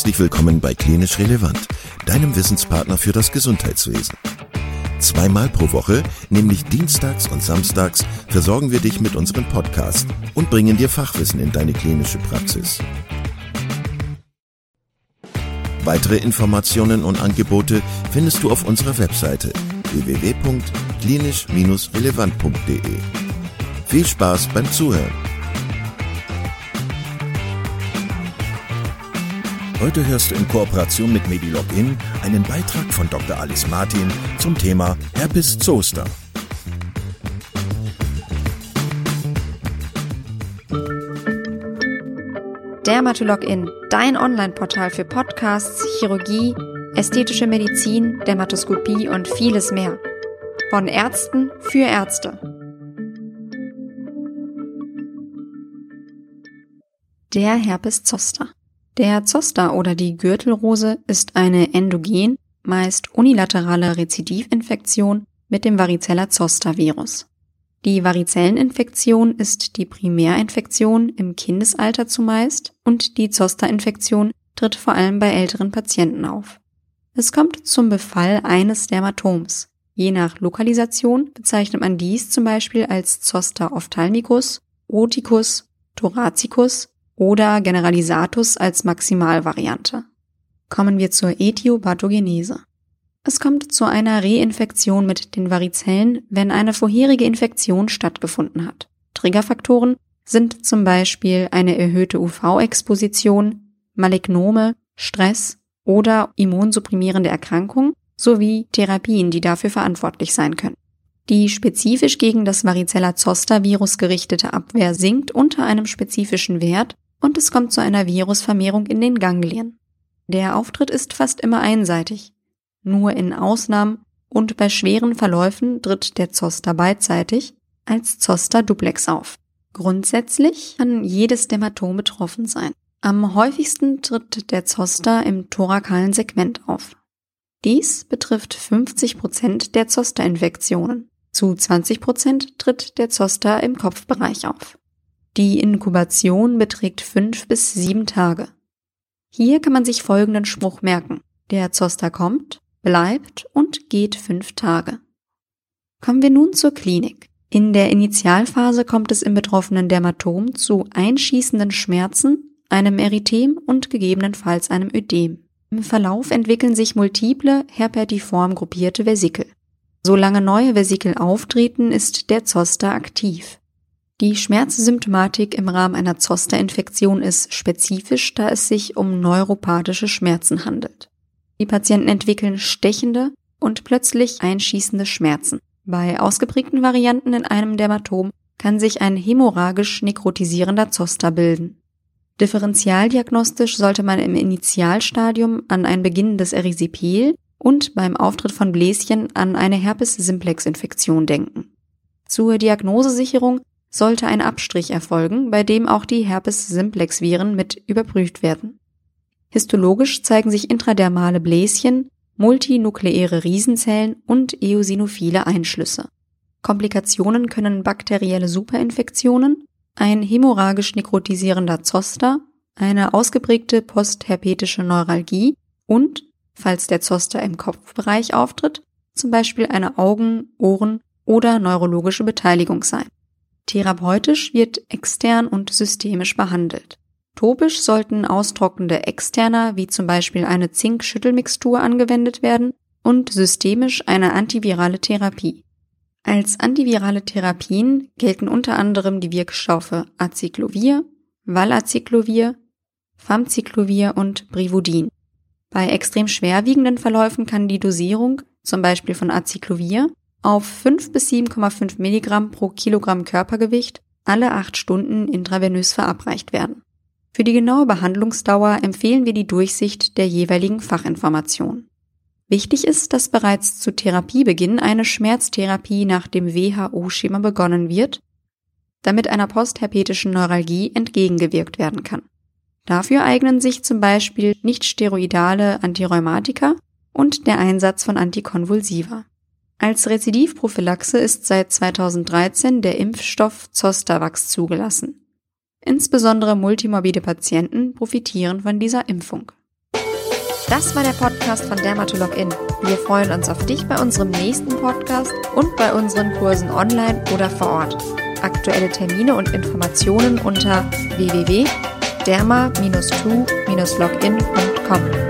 Herzlich willkommen bei Klinisch Relevant, deinem Wissenspartner für das Gesundheitswesen. Zweimal pro Woche, nämlich dienstags und samstags, versorgen wir dich mit unserem Podcast und bringen dir Fachwissen in deine klinische Praxis. Weitere Informationen und Angebote findest du auf unserer Webseite www.klinisch-relevant.de. Viel Spaß beim Zuhören! Heute hörst du in Kooperation mit Medilogin einen Beitrag von Dr. Alice Martin zum Thema Herpes Zoster. Dermatologin, dein Online-Portal für Podcasts, Chirurgie, ästhetische Medizin, Dermatoskopie und vieles mehr. Von Ärzten für Ärzte. Der Herpes Zoster. Der Zoster oder die Gürtelrose ist eine endogen, meist unilaterale Rezidivinfektion mit dem Varicella-Zoster-Virus. Die Varizelleninfektion ist die Primärinfektion im Kindesalter zumeist und die Zoster-Infektion tritt vor allem bei älteren Patienten auf. Es kommt zum Befall eines Dermatoms. Je nach Lokalisation bezeichnet man dies zum Beispiel als Zoster ophthalmicus, oticus, thoracicus oder Generalisatus als Maximalvariante. Kommen wir zur Etiopathogenese. Es kommt zu einer Reinfektion mit den Varizellen, wenn eine vorherige Infektion stattgefunden hat. Triggerfaktoren sind zum Beispiel eine erhöhte UV-Exposition, Malignome, Stress oder immunsupprimierende Erkrankung sowie Therapien, die dafür verantwortlich sein können. Die spezifisch gegen das Varicella-Zoster-Virus gerichtete Abwehr sinkt unter einem spezifischen Wert und es kommt zu einer Virusvermehrung in den Ganglien. Der Auftritt ist fast immer einseitig. Nur in Ausnahmen und bei schweren Verläufen tritt der Zoster beidseitig als Zoster duplex auf. Grundsätzlich kann jedes Dermatom betroffen sein. Am häufigsten tritt der Zoster im thorakalen Segment auf. Dies betrifft 50 Prozent der Zosterinfektionen. Zu 20 Prozent tritt der Zoster im Kopfbereich auf. Die Inkubation beträgt fünf bis sieben Tage. Hier kann man sich folgenden Spruch merken. Der Zoster kommt, bleibt und geht fünf Tage. Kommen wir nun zur Klinik. In der Initialphase kommt es im betroffenen Dermatom zu einschießenden Schmerzen, einem Erythem und gegebenenfalls einem Ödem. Im Verlauf entwickeln sich multiple herpetiform gruppierte Vesikel. Solange neue Vesikel auftreten, ist der Zoster aktiv. Die Schmerzsymptomatik im Rahmen einer Zosterinfektion ist spezifisch, da es sich um neuropathische Schmerzen handelt. Die Patienten entwickeln stechende und plötzlich einschießende Schmerzen. Bei ausgeprägten Varianten in einem Dermatom kann sich ein hämorrhagisch nekrotisierender Zoster bilden. Differentialdiagnostisch sollte man im Initialstadium an ein beginnendes Erisipel und beim Auftritt von Bläschen an eine Herpes-Simplex-Infektion denken. Zur Diagnosesicherung sollte ein Abstrich erfolgen, bei dem auch die Herpes-Simplex-Viren mit überprüft werden. Histologisch zeigen sich intradermale Bläschen, multinukleäre Riesenzellen und eosinophile Einschlüsse. Komplikationen können bakterielle Superinfektionen, ein hämorrhagisch nekrotisierender Zoster, eine ausgeprägte postherpetische Neuralgie und, falls der Zoster im Kopfbereich auftritt, zum Beispiel eine Augen-, Ohren- oder neurologische Beteiligung sein. Therapeutisch wird extern und systemisch behandelt. Topisch sollten austrocknende externer, wie zum Beispiel eine Zink-Schüttelmixtur angewendet werden und systemisch eine antivirale Therapie. Als antivirale Therapien gelten unter anderem die Wirkstoffe Aciclovir, Valaciclovir, Famciclovir und Brivudin. Bei extrem schwerwiegenden Verläufen kann die Dosierung, zum Beispiel von Aciclovir, auf 5 bis 7,5 Milligramm pro Kilogramm Körpergewicht alle acht Stunden intravenös verabreicht werden. Für die genaue Behandlungsdauer empfehlen wir die Durchsicht der jeweiligen Fachinformation. Wichtig ist, dass bereits zu Therapiebeginn eine Schmerztherapie nach dem WHO-Schema begonnen wird, damit einer postherpetischen Neuralgie entgegengewirkt werden kann. Dafür eignen sich zum Beispiel nicht steroidale Antirheumatika und der Einsatz von Antikonvulsiva. Als Rezidivprophylaxe ist seit 2013 der Impfstoff Zostavax zugelassen. Insbesondere multimorbide Patienten profitieren von dieser Impfung. Das war der Podcast von Dermatologin. Wir freuen uns auf dich bei unserem nächsten Podcast und bei unseren Kursen online oder vor Ort. Aktuelle Termine und Informationen unter www.derma-2-login.com.